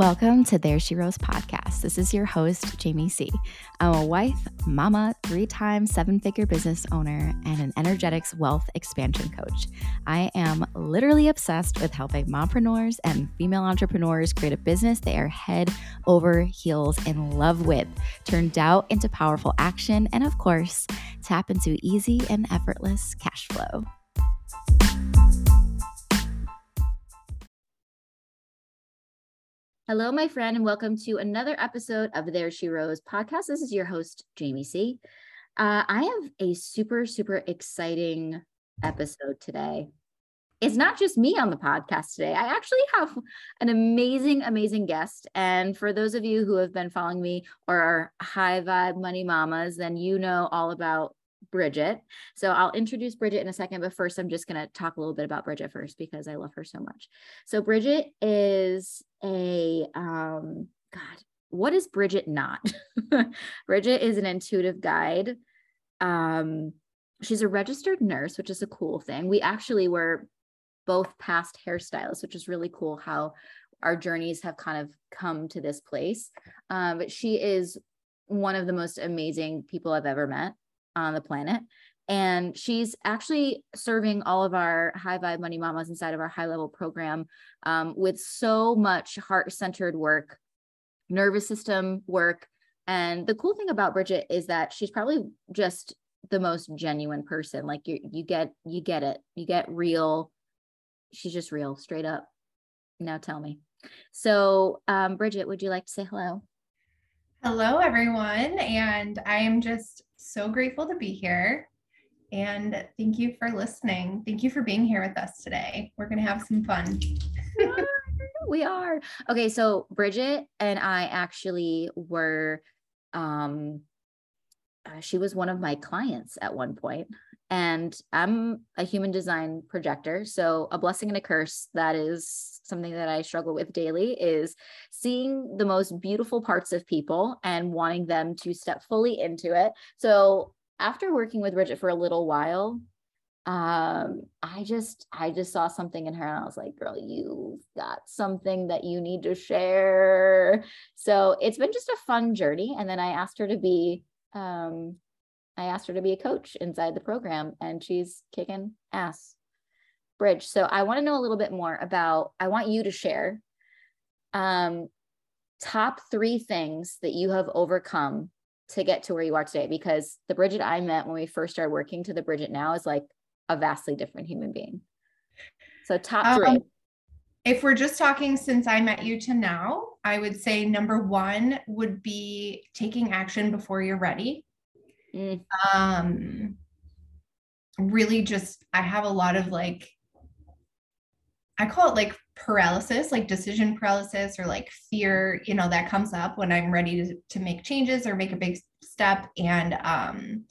Welcome to There She Rose podcast. This is your host, Jamie C. I'm a wife, mama, three time seven figure business owner, and an energetics wealth expansion coach. I am literally obsessed with helping mompreneurs and female entrepreneurs create a business they are head over heels in love with, turn doubt into powerful action, and of course, tap into easy and effortless cash flow. Hello, my friend, and welcome to another episode of There She Rose podcast. This is your host, Jamie C. Uh, I have a super, super exciting episode today. It's not just me on the podcast today. I actually have an amazing, amazing guest. And for those of you who have been following me or are high vibe money mamas, then you know all about Bridget. So I'll introduce Bridget in a second, but first I'm just going to talk a little bit about Bridget first because I love her so much. So Bridget is a um god, what is Bridget not? Bridget is an intuitive guide. Um she's a registered nurse, which is a cool thing. We actually were both past hairstylists, which is really cool how our journeys have kind of come to this place. Um, but she is one of the most amazing people I've ever met on the planet. And she's actually serving all of our high vibe money mamas inside of our high level program um, with so much heart centered work, nervous system work. And the cool thing about Bridget is that she's probably just the most genuine person. Like you, you get, you get it, you get real. She's just real, straight up. Now tell me. So, um, Bridget, would you like to say hello? Hello, everyone. And I am just so grateful to be here. And thank you for listening. Thank you for being here with us today. We're going to have some fun. we are. Okay, so Bridget and I actually were um uh, she was one of my clients at one point and i'm a human design projector so a blessing and a curse that is something that i struggle with daily is seeing the most beautiful parts of people and wanting them to step fully into it. So after working with bridget for a little while um i just i just saw something in her and i was like girl you've got something that you need to share. So it's been just a fun journey. And then i asked her to be um I asked her to be a coach inside the program and she's kicking ass. Bridge. So I want to know a little bit more about, I want you to share um, top three things that you have overcome to get to where you are today. Because the Bridget I met when we first started working to the Bridget now is like a vastly different human being. So, top three. Um, if we're just talking since I met you to now, I would say number one would be taking action before you're ready. Mm. Um, really just, I have a lot of like, I call it like paralysis, like decision paralysis or like fear, you know, that comes up when I'm ready to, to make changes or make a big step. And um,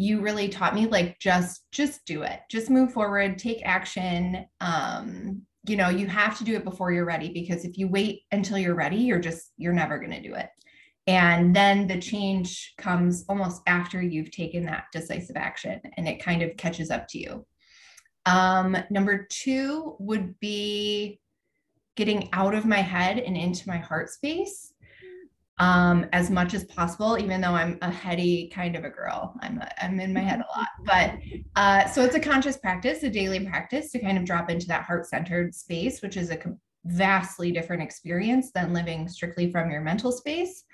you really taught me like just just do it just move forward take action um you know you have to do it before you're ready because if you wait until you're ready you're just you're never going to do it and then the change comes almost after you've taken that decisive action and it kind of catches up to you. Um, number two would be getting out of my head and into my heart space um, as much as possible, even though I'm a heady kind of a girl. I'm, a, I'm in my head a lot. But uh, so it's a conscious practice, a daily practice to kind of drop into that heart centered space, which is a vastly different experience than living strictly from your mental space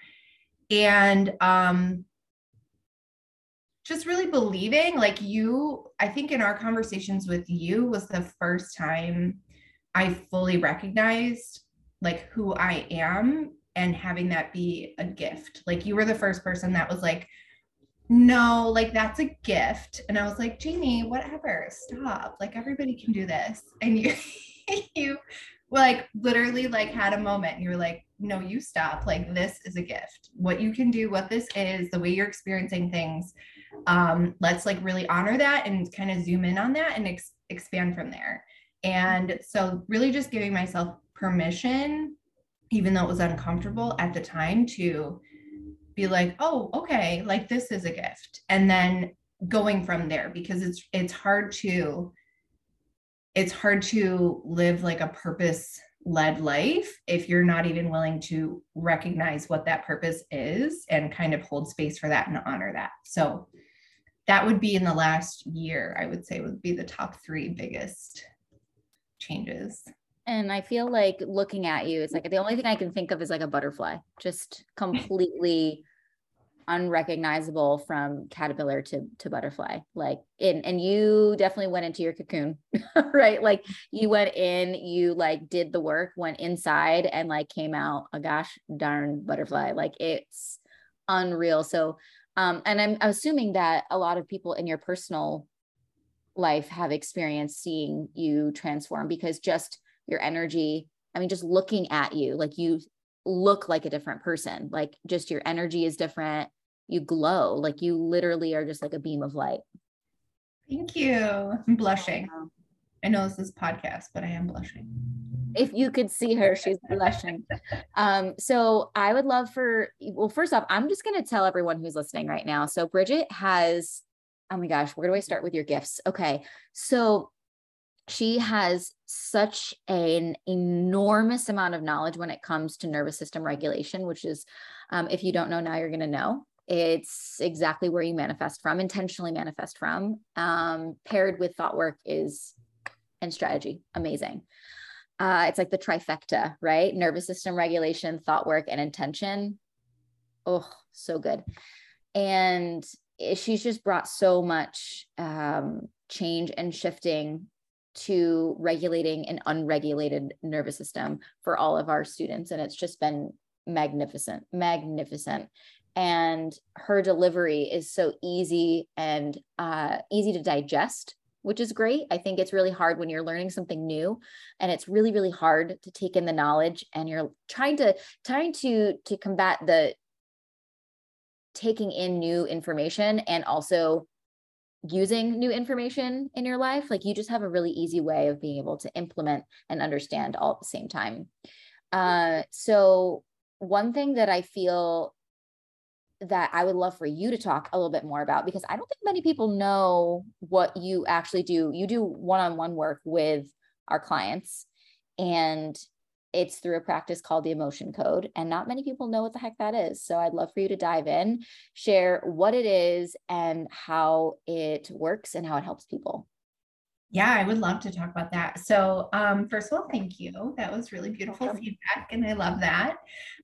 and um just really believing like you i think in our conversations with you was the first time i fully recognized like who i am and having that be a gift. Like you were the first person that was like no like that's a gift. And i was like jamie whatever stop like everybody can do this. And you you like literally like had a moment and you were like no you stop. Like this is a gift. What you can do what this is the way you're experiencing things um let's like really honor that and kind of zoom in on that and ex- expand from there. And so really just giving myself permission even though it was uncomfortable at the time to be like oh okay like this is a gift. And then going from there because it's it's hard to it's hard to live like a purpose led life if you're not even willing to recognize what that purpose is and kind of hold space for that and honor that. So that would be in the last year, I would say would be the top three biggest changes. And I feel like looking at you, it's like the only thing I can think of is like a butterfly, just completely unrecognizable from caterpillar to to butterfly. Like in and you definitely went into your cocoon right? Like you went in you like did the work went inside and like came out a gosh darn butterfly. Like it's unreal. So um and i'm assuming that a lot of people in your personal life have experienced seeing you transform because just your energy i mean just looking at you like you look like a different person. Like just your energy is different you glow like you literally are just like a beam of light. Thank you. I'm blushing. I know this is podcast but i am blushing. If you could see her she's blushing. Um so i would love for well first off i'm just going to tell everyone who's listening right now. So bridget has oh my gosh where do i start with your gifts? Okay so she has such an enormous amount of knowledge when it comes to nervous system regulation which is um, if you don't know now you're going to know it's exactly where you manifest from, intentionally manifest from. Um, paired with thought work is and strategy. Amazing. Uh, it's like the trifecta, right? Nervous system regulation, thought work, and intention. Oh, so good. And she's just brought so much um, change and shifting to regulating an unregulated nervous system for all of our students. And it's just been magnificent, magnificent and her delivery is so easy and uh, easy to digest which is great. I think it's really hard when you're learning something new and it's really really hard to take in the knowledge and you're trying to trying to to combat the taking in new information and also using new information in your life. Like you just have a really easy way of being able to implement and understand all at the same time. Uh, so one thing that i feel that I would love for you to talk a little bit more about because I don't think many people know what you actually do. You do one on one work with our clients, and it's through a practice called the emotion code. And not many people know what the heck that is. So I'd love for you to dive in, share what it is and how it works and how it helps people. Yeah, I would love to talk about that. So, um, first of all, thank you. That was really beautiful feedback, and I love that.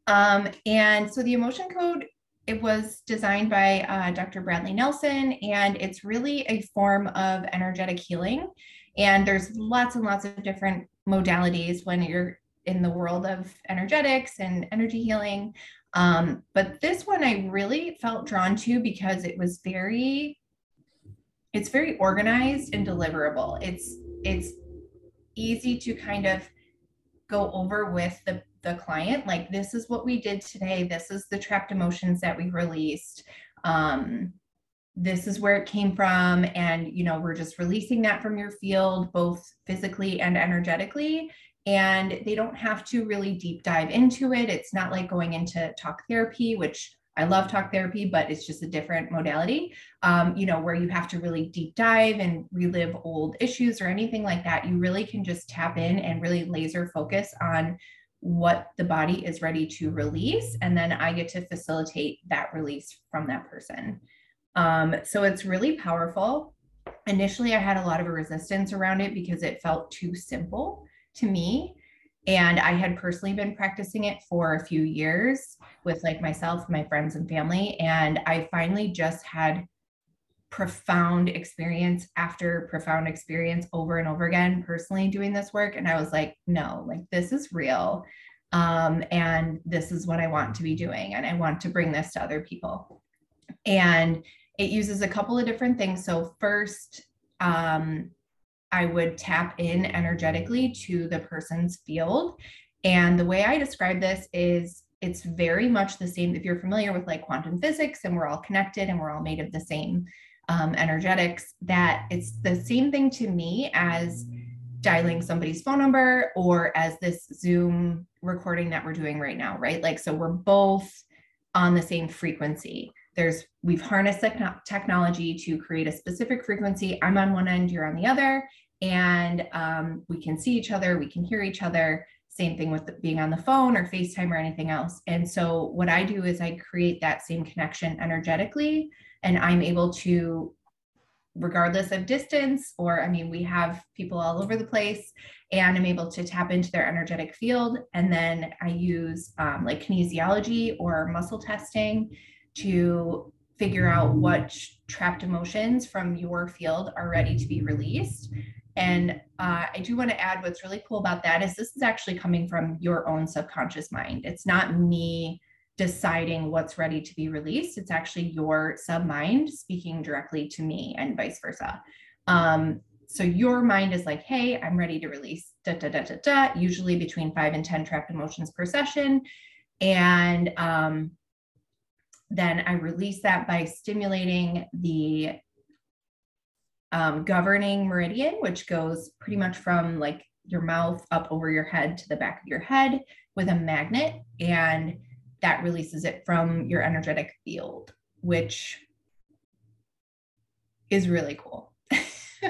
Um, and so, the emotion code it was designed by uh, Dr. Bradley Nelson, and it's really a form of energetic healing. And there's lots and lots of different modalities when you're in the world of energetics and energy healing. Um, but this one I really felt drawn to because it was very, it's very organized and deliverable. It's it's easy to kind of go over with the the client like this is what we did today this is the trapped emotions that we released um, this is where it came from and you know we're just releasing that from your field both physically and energetically and they don't have to really deep dive into it. It's not like going into talk therapy which i love talk therapy but it's just a different modality um, you know where you have to really deep dive and relive old issues or anything like that. You really can just tap in and really laser focus on what the body is ready to release. And then I get to facilitate that release from that person. Um, so it's really powerful. Initially, I had a lot of resistance around it because it felt too simple to me. And I had personally been practicing it for a few years with like myself, my friends, and family. And I finally just had profound experience after profound experience over and over again personally doing this work and i was like no like this is real um, and this is what i want to be doing and i want to bring this to other people. And it uses a couple of different things. So first um, i would tap in energetically to the person's field and the way i describe this is it's very much the same if you're familiar with like quantum physics and we're all connected and we're all made of the same um, energetics that it's the same thing to me as dialing somebody's phone number or as this Zoom recording that we're doing right now, right? Like, so we're both on the same frequency. There's, we've harnessed technology to create a specific frequency. I'm on one end, you're on the other, and um, we can see each other, we can hear each other. same thing with being on the phone or FaceTime or anything else. And so what I do is I create that same connection energetically and I'm able to regardless of distance or I mean we have people all over the place and I'm able to tap into their energetic field and then I use um, like kinesiology or muscle testing to figure out what trapped emotions from your field are ready to be released and uh, I do want to add what's really cool about that is this is actually coming from your own subconscious mind. It's not me deciding what's ready to be released. It's actually your sub mind speaking directly to me and vice versa. Um, so your mind is like, hey, I'm ready to release da da da da da, usually between five and 10 trapped emotions per session. And um, then I release that by stimulating the um, governing meridian, which goes pretty much from like your mouth up over your head to the back of your head with a magnet. And that releases it from your energetic field, which is really cool.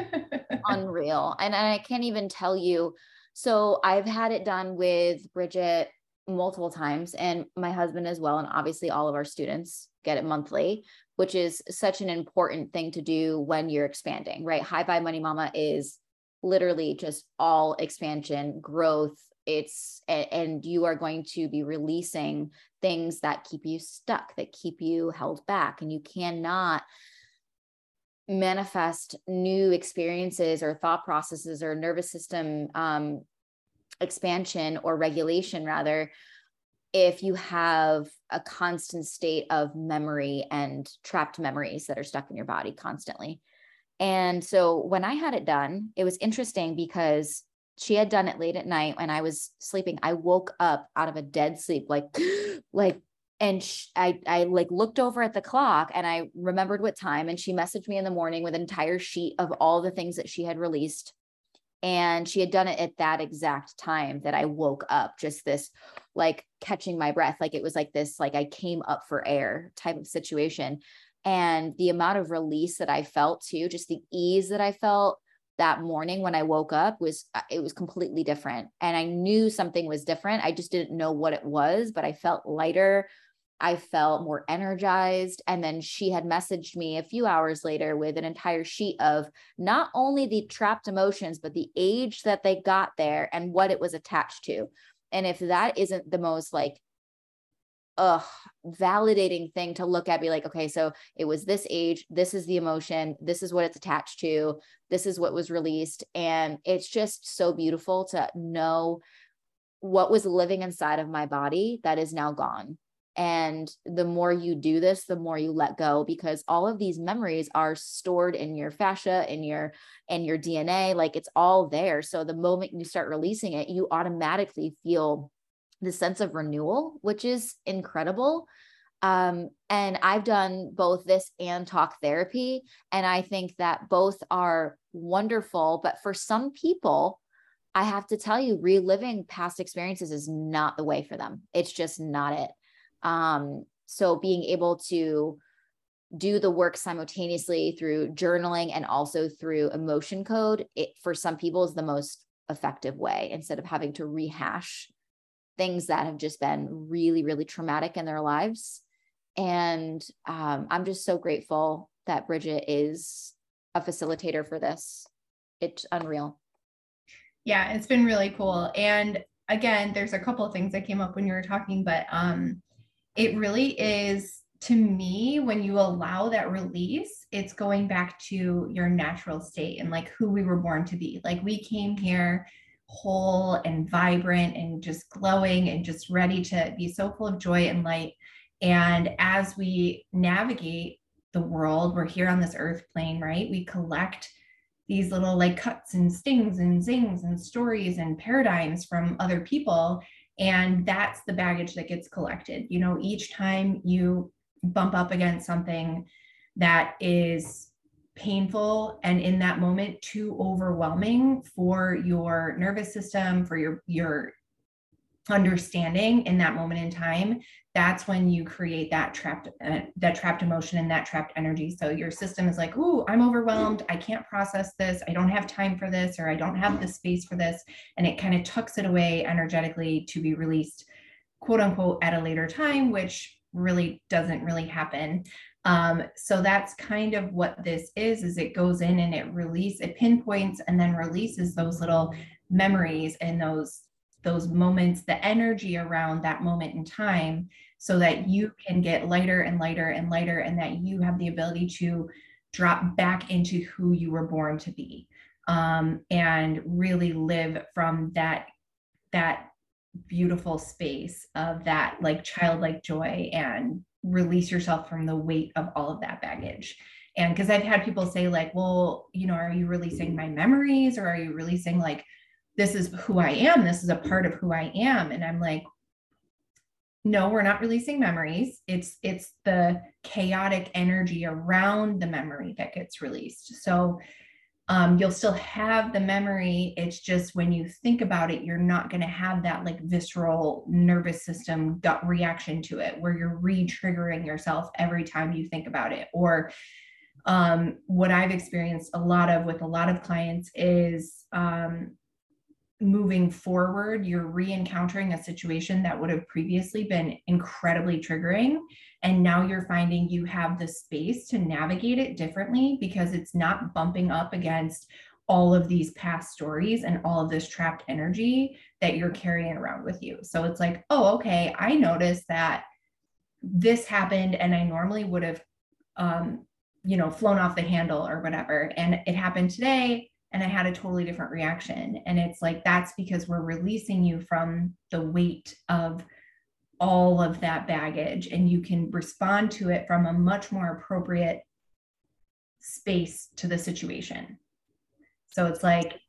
Unreal. And, and I can't even tell you. So I've had it done with Bridget multiple times and my husband as well. And obviously, all of our students get it monthly which is such an important thing to do when you're expanding, right? High Vibe Money Mama is literally just all expansion, growth. It's, and you are going to be releasing things that keep you stuck, that keep you held back. And you cannot manifest new experiences or thought processes or nervous system um, expansion or regulation, rather, if you have a constant state of memory and trapped memories that are stuck in your body constantly. And so when I had it done, it was interesting because she had done it late at night when I was sleeping. I woke up out of a dead sleep, like, like, and I, I like looked over at the clock and I remembered what time. And she messaged me in the morning with an entire sheet of all the things that she had released and she had done it at that exact time that I woke up, just this like catching my breath. Like it was like this, like I came up for air type of situation. And the amount of release that I felt too, just the ease that I felt that morning when I woke up was uh, it was completely different. And I knew something was different. I just didn't know what it was, but I felt lighter. I felt more energized. And then she had messaged me a few hours later with an entire sheet of not only the trapped emotions, but the age that they got there and what it was attached to. And if that isn't the most like, uh validating thing to look at be like okay so it was this age this is the emotion this is what it's attached to this is what was released and it's just so beautiful to know what was living inside of my body that is now gone. And the more you do this the more you let go because all of these memories are stored in your fascia in your in your dna like it's all there. So the moment you start releasing it you automatically feel the sense of renewal which is incredible um, and I've done both this and talk therapy. And I think that both are wonderful. But for some people, I have to tell you, reliving past experiences is not the way for them. It's just not it. Um, so being able to do the work simultaneously through journaling and also through emotion code, it for some people is the most effective way instead of having to rehash things that have just been really, really traumatic in their lives. And um, I'm just so grateful that Bridget is a facilitator for this. It's unreal. Yeah, it's been really cool. And again, there's a couple of things that came up when you were talking, but um, it really is to me when you allow that release it's going back to your natural state and like who we were born to be like we came here whole and vibrant and just glowing and just ready to be so full of joy and light. And as we navigate the world we're here on this earth plane right? We collect these little like cuts and stings and zings and stories and paradigms from other people. And that's the baggage that gets collected. You know, each time you bump up against something that is painful and in that moment too overwhelming for your nervous system, for your your understanding in that moment in time that's when you create that trapped uh, that trapped emotion and that trapped energy. So your system is like oh i'm overwhelmed. I can't process this. I don't have time for this or i don't have the space for this. And it kind of tucks it away energetically to be released quote unquote at a later time which really doesn't really happen um, so that's kind of what this is is it goes in and it release it pinpoints and then releases those little memories and those those moments, the energy around that moment in time, so that you can get lighter and lighter and lighter, and that you have the ability to drop back into who you were born to be um, and really live from that that beautiful space of that like childlike joy and release yourself from the weight of all of that baggage and because i've had people say like well you know are you releasing mm-hmm. my memories or are you releasing like this is who I am. This is a part of who I am. And I'm like, no, we're not releasing memories. It's it's the chaotic energy around the memory that gets released. So um, you'll still have the memory. It's just when you think about it, you're not going to have that like visceral nervous system gut reaction to it, where you're re-triggering yourself every time you think about it. Or um, what I've experienced a lot of with a lot of clients is um, moving forward, you're re encountering a situation that would have previously been incredibly triggering. And now you're finding you have the space to navigate it differently because it's not bumping up against all of these past stories and all of this trapped energy that you're carrying around with you. So it's like, oh, okay, I noticed that this happened and I normally would have, um, you know, flown off the handle or whatever. And it happened today and I had a totally different reaction. And it's like, that's because we're releasing you from the weight of all of that baggage and you can respond to it from a much more appropriate space to the situation. So it's like,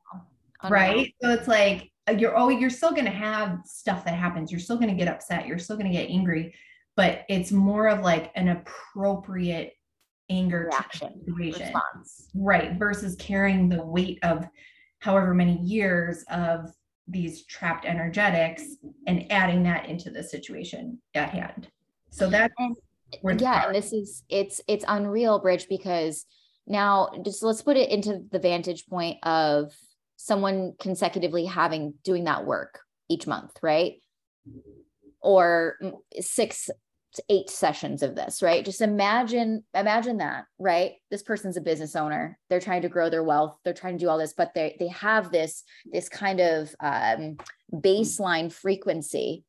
right? So it's like, uh, you're oh you're still going to have stuff that happens you're still going to get upset you're still going to get angry but it's more of like an appropriate anger reaction response. Right. Versus carrying the weight of however many years of these trapped energetics and adding that into the situation at hand. So that yeah, and this is it's it's unreal, Bridge, because now just let's put it into the vantage point of someone consecutively having doing that work each month, right? Or six eight sessions of this right? Just imagine imagine that right? This person's a business owner. They're trying to grow their wealth. They're trying to do all this but they they have this this kind of um, baseline frequency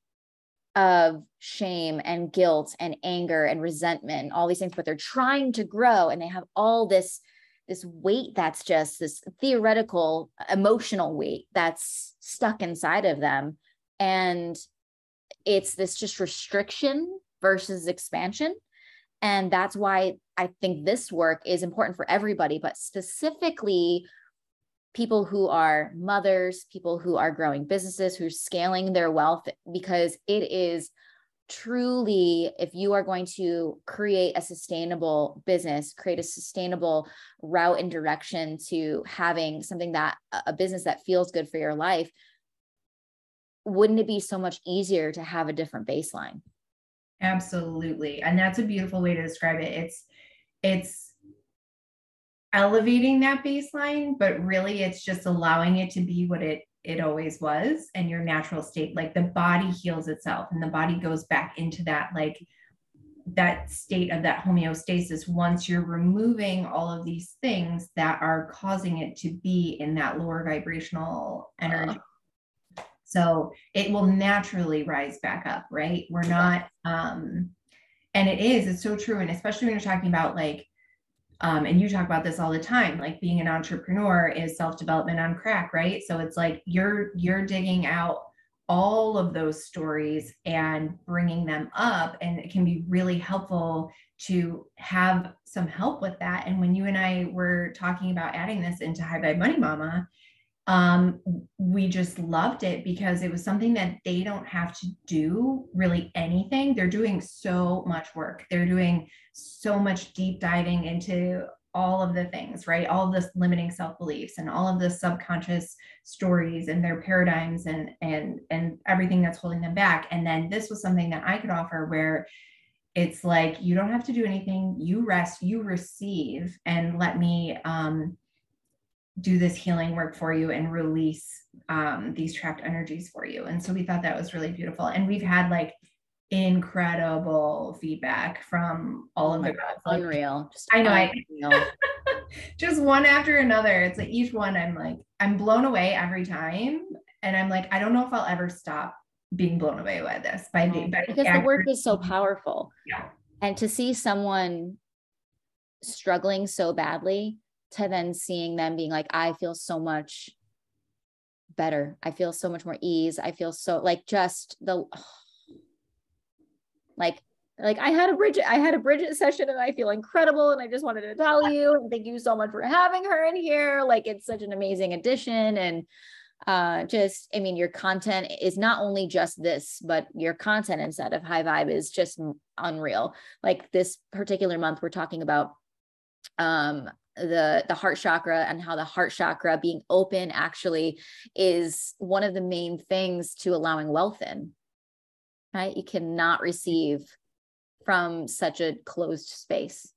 of shame and guilt and anger and resentment all these things but they're trying to grow and they have all this this weight that's just this theoretical emotional weight that's stuck inside of them. And it's this just restriction versus expansion. And that's why I think this work is important for everybody, but specifically people who are mothers, people who are growing businesses, who are scaling their wealth, because it is truly, if you are going to create a sustainable business, create a sustainable route and direction to having something that a business that feels good for your life, wouldn't it be so much easier to have a different baseline? Absolutely. And that's a beautiful way to describe it. It's it's elevating that baseline, but really it's just allowing it to be what it it always was and your natural state. Like the body heals itself and the body goes back into that like that state of that homeostasis once you're removing all of these things that are causing it to be in that lower vibrational uh-huh. energy. So it will naturally rise back up, right? We're not, um, and it is, it's so true. And especially when you're talking about like, um, and you talk about this all the time, like being an entrepreneur is self-development on crack, right? So it's like you're you're digging out all of those stories and bringing them up and it can be really helpful to have some help with that and when you and i were talking about adding this into high vibe money mama um, we just loved it because it was something that they don't have to do really anything. They're doing so much work. They're doing so much deep diving into all of the things, right? All of this limiting self-beliefs and all of the subconscious stories and their paradigms and and and everything that's holding them back. And then this was something that I could offer where it's like you don't have to do anything, you rest, you receive, and let me um do this healing work for you and release um, these trapped energies for you. And so we thought that was really beautiful. And we've had like incredible feedback from all oh of the girls. Like, unreal. Just I know. I, just one after another. It's like each one I'm like, I'm blown away every time. And I'm like, I don't know if I'll ever stop being blown away by this by, the, by because the work is so powerful. Yeah. And to see someone struggling so badly to then seeing them being like, I feel so much better. I feel so much more ease. I feel so like just the like like I had a Bridget, I had a Bridget session and I feel incredible. And I just wanted to tell you and thank you so much for having her in here. Like it's such an amazing addition. And uh just I mean your content is not only just this, but your content instead of High Vibe is just unreal. Like this particular month, we're talking about um the the heart chakra and how the heart chakra being open actually is one of the main things to allowing wealth in right? You cannot receive from such a closed space.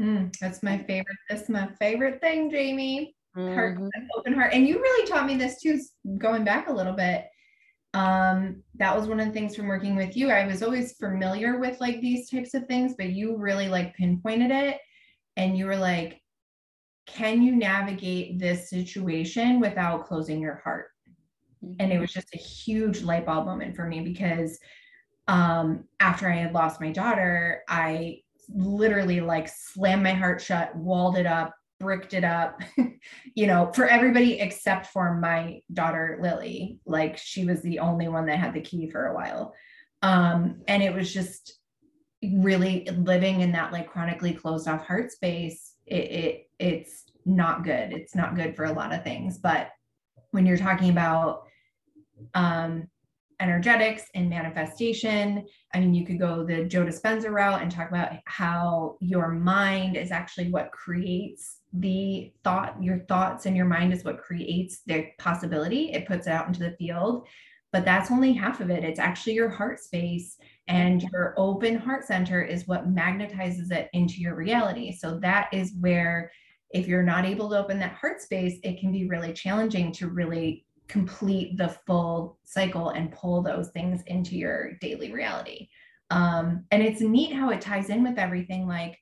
Mm, that's my favorite that's my favorite thing jamie. Mm-hmm. heart open heart. And you really taught me this too going back a little bit. Um that was one of the things from working with you. I was always familiar with like these types of things but you really like pinpointed it and you were like can you navigate this situation without closing your heart? Mm-hmm. And it was just a huge light bulb moment for me because um, after I had lost my daughter, I literally like slammed my heart shut, walled it up, bricked it up, you know, for everybody except for my daughter, Lily. Like she was the only one that had the key for a while. Um, and it was just really living in that like chronically closed off heart space. It, it it's not good. It's not good for a lot of things. But when you're talking about um, energetics and manifestation, I mean, you could go the Joe Dispenza route and talk about how your mind is actually what creates the thought, your thoughts and your mind is what creates the possibility. It puts it out into the field. But that's only half of it. It's actually your heart space and your open heart center is what magnetizes it into your reality. So that is where if you're not able to open that heart space, it can be really challenging to really complete the full cycle and pull those things into your daily reality. Um, and it's neat how it ties in with everything like,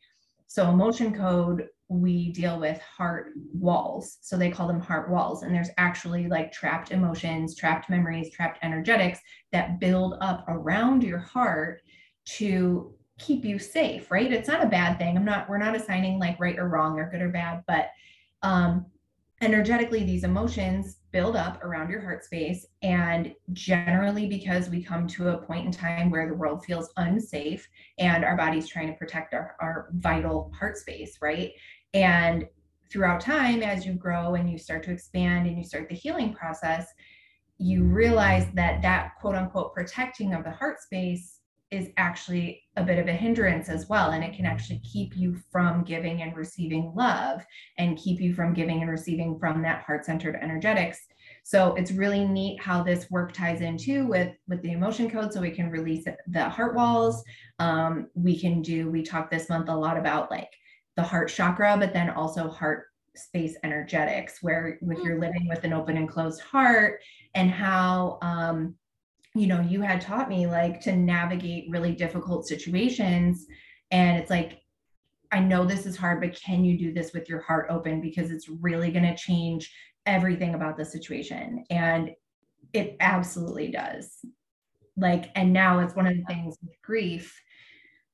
so emotion code, we deal with heart walls. So they call them heart walls. And there's actually like trapped emotions, trapped memories, trapped energetics that build up around your heart to keep you safe, right? It's not a bad thing. I'm not, we're not assigning like right or wrong or good or bad, but um, energetically, these emotions build up around your heart space. And generally, because we come to a point in time where the world feels unsafe and our body's trying to protect our, our vital heart space, right? And throughout time, as you grow and you start to expand and you start the healing process, you realize that that quote unquote protecting of the heart space is actually a bit of a hindrance as well. And it can actually keep you from giving and receiving love and keep you from giving and receiving from that heart centered energetics. So it's really neat how this work ties into with with the emotion code so we can release the heart walls. Um, we can do, we talked this month a lot about like the heart chakra, but then also heart space energetics, where if you're living with an open and closed heart and how um, you know you had taught me like to navigate really difficult situations and it's like i know this is hard but can you do this with your heart open? Because it's really going to change everything about the situation and it absolutely does. Like and now it's one of the things with grief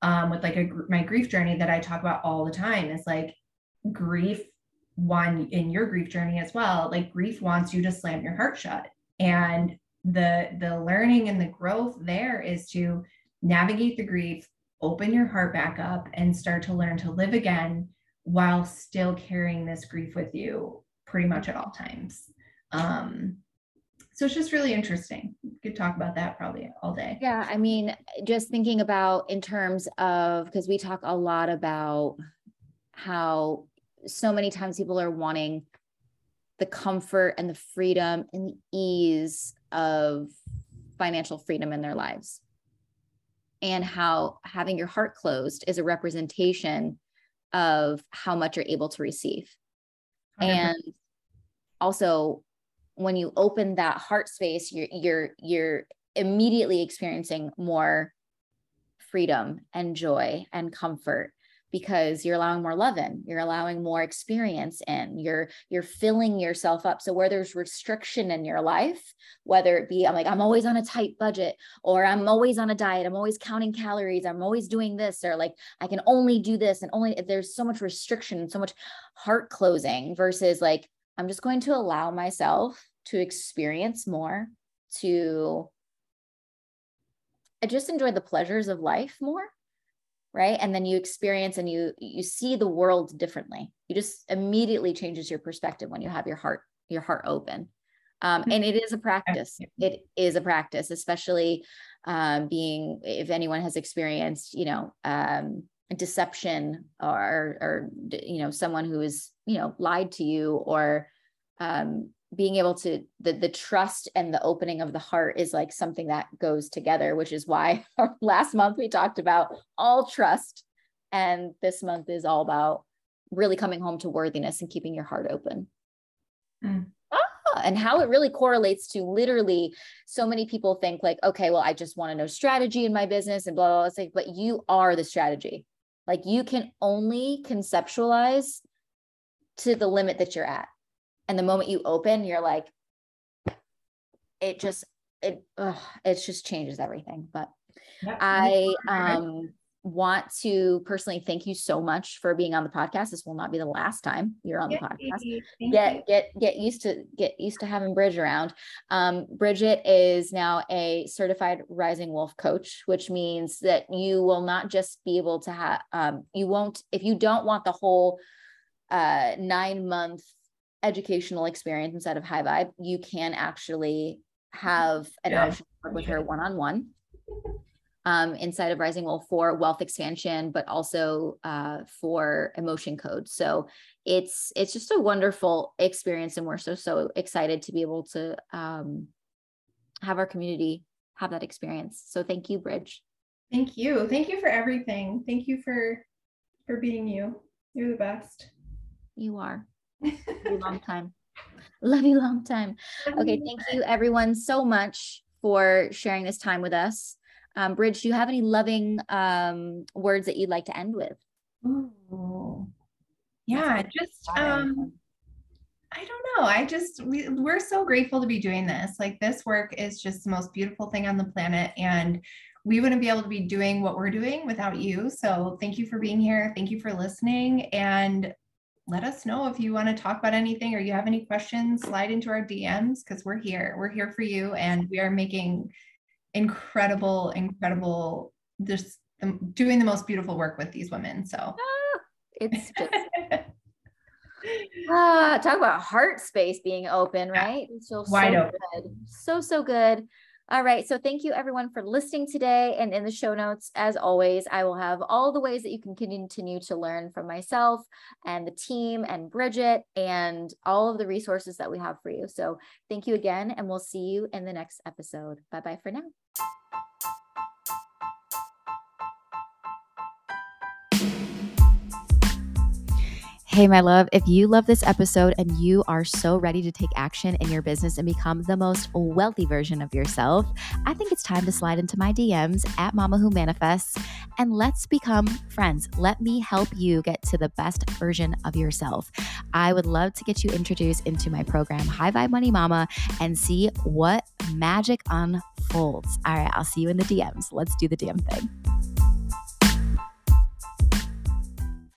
um with like a my grief journey that i talk about all the time is like grief one in your grief journey as well like grief wants you to slam your heart shut. And the the learning and the growth there is to navigate the grief open your heart back up and start to learn to live again while still carrying this grief with you pretty much at all times. Um so it's just really interesting. We could talk about that probably all day. Yeah i mean just thinking about in terms of because we talk a lot about how so many times people are wanting the comfort and the freedom and the ease of financial freedom in their lives. And how having your heart closed is a representation of how much you're able to receive. 100%. and also when you open that heart space you're you're you're immediately experiencing more freedom and joy and comfort because you're allowing more love in you're allowing more experience in you're you're filling yourself up. So where there's restriction in your life whether it be i'm like i'm always on a tight budget or i'm always on a diet i'm always counting calories i'm always doing this or like i can only do this and only there's so much restriction so much heart closing versus like i'm just going to allow myself to experience more to I just enjoy the pleasures of life more right? And then you experience and you you see the world differently. You just immediately changes your perspective when you have your heart your heart open. Um, and it is a practice. It is a practice especially um, being if anyone has experienced you know um, deception or or you know someone who is you know lied to you or um, being able to the the trust and the opening of the heart is like something that goes together which is why last month we talked about all trust and this month is all about really coming home to worthiness and keeping your heart open. Mm. ah, and how it really correlates to literally so many people think like okay well i just want to know strategy in my business and blah blah blah. It's like but you are the strategy like you can only conceptualize to the limit that you're at and the moment you open you're like it just it ugh, it just changes everything but yep. i um want to personally thank you so much for being on the podcast. This will not be the last time you're on the podcast. Get get get used to get used to having Bridge around. Um, Bridget is now a certified Rising Wolf coach, which means that you will not just be able to have um, you won't if you don't want the whole uh, nine month educational experience inside of High Vibe, you can actually have an yeah. option with her one on one um, inside of Rising Wolf for wealth expansion, but also uh, for emotion code. So it's it's just a wonderful experience, and we're so so excited to be able to um, have our community have that experience. So thank you, Bridge. Thank you. Thank you for everything. Thank you for for being you. You're the best. You are you long time. Love you long time. Okay, thank you everyone so much for sharing this time with us. Um, Bridge, do you have any loving um, words that you'd like to end with? Ooh. Yeah, just um, I don't know. I just we, we're so grateful to be doing this. Like this work is just the most beautiful thing on the planet, and we wouldn't be able to be doing what we're doing without you. So thank you for being here. Thank you for listening, and let us know if you want to talk about anything or you have any questions, slide into our DMs because we're here. We're here for you and we are making incredible, incredible, just doing the most beautiful work with these women. So ah, it's just ah, talk about heart space being open, right? It feels wide so open. Good. So, so good. All right. So thank you everyone for listening today. And in the show notes, as always, I will have all the ways that you can continue to learn from myself and the team and Bridget and all of the resources that we have for you. So thank you again, and we'll see you in the next episode. Bye bye for now. Hey, my love, if you love this episode and you are so ready to take action in your business and become the most wealthy version of yourself, I think it's time to slide into my DMs at Mama Who Manifests and let's become friends. Let me help you get to the best version of yourself. I would love to get you introduced into my program, High Vibe Money Mama, and see what magic unfolds. All right, I'll see you in the DMs. Let's do the damn thing.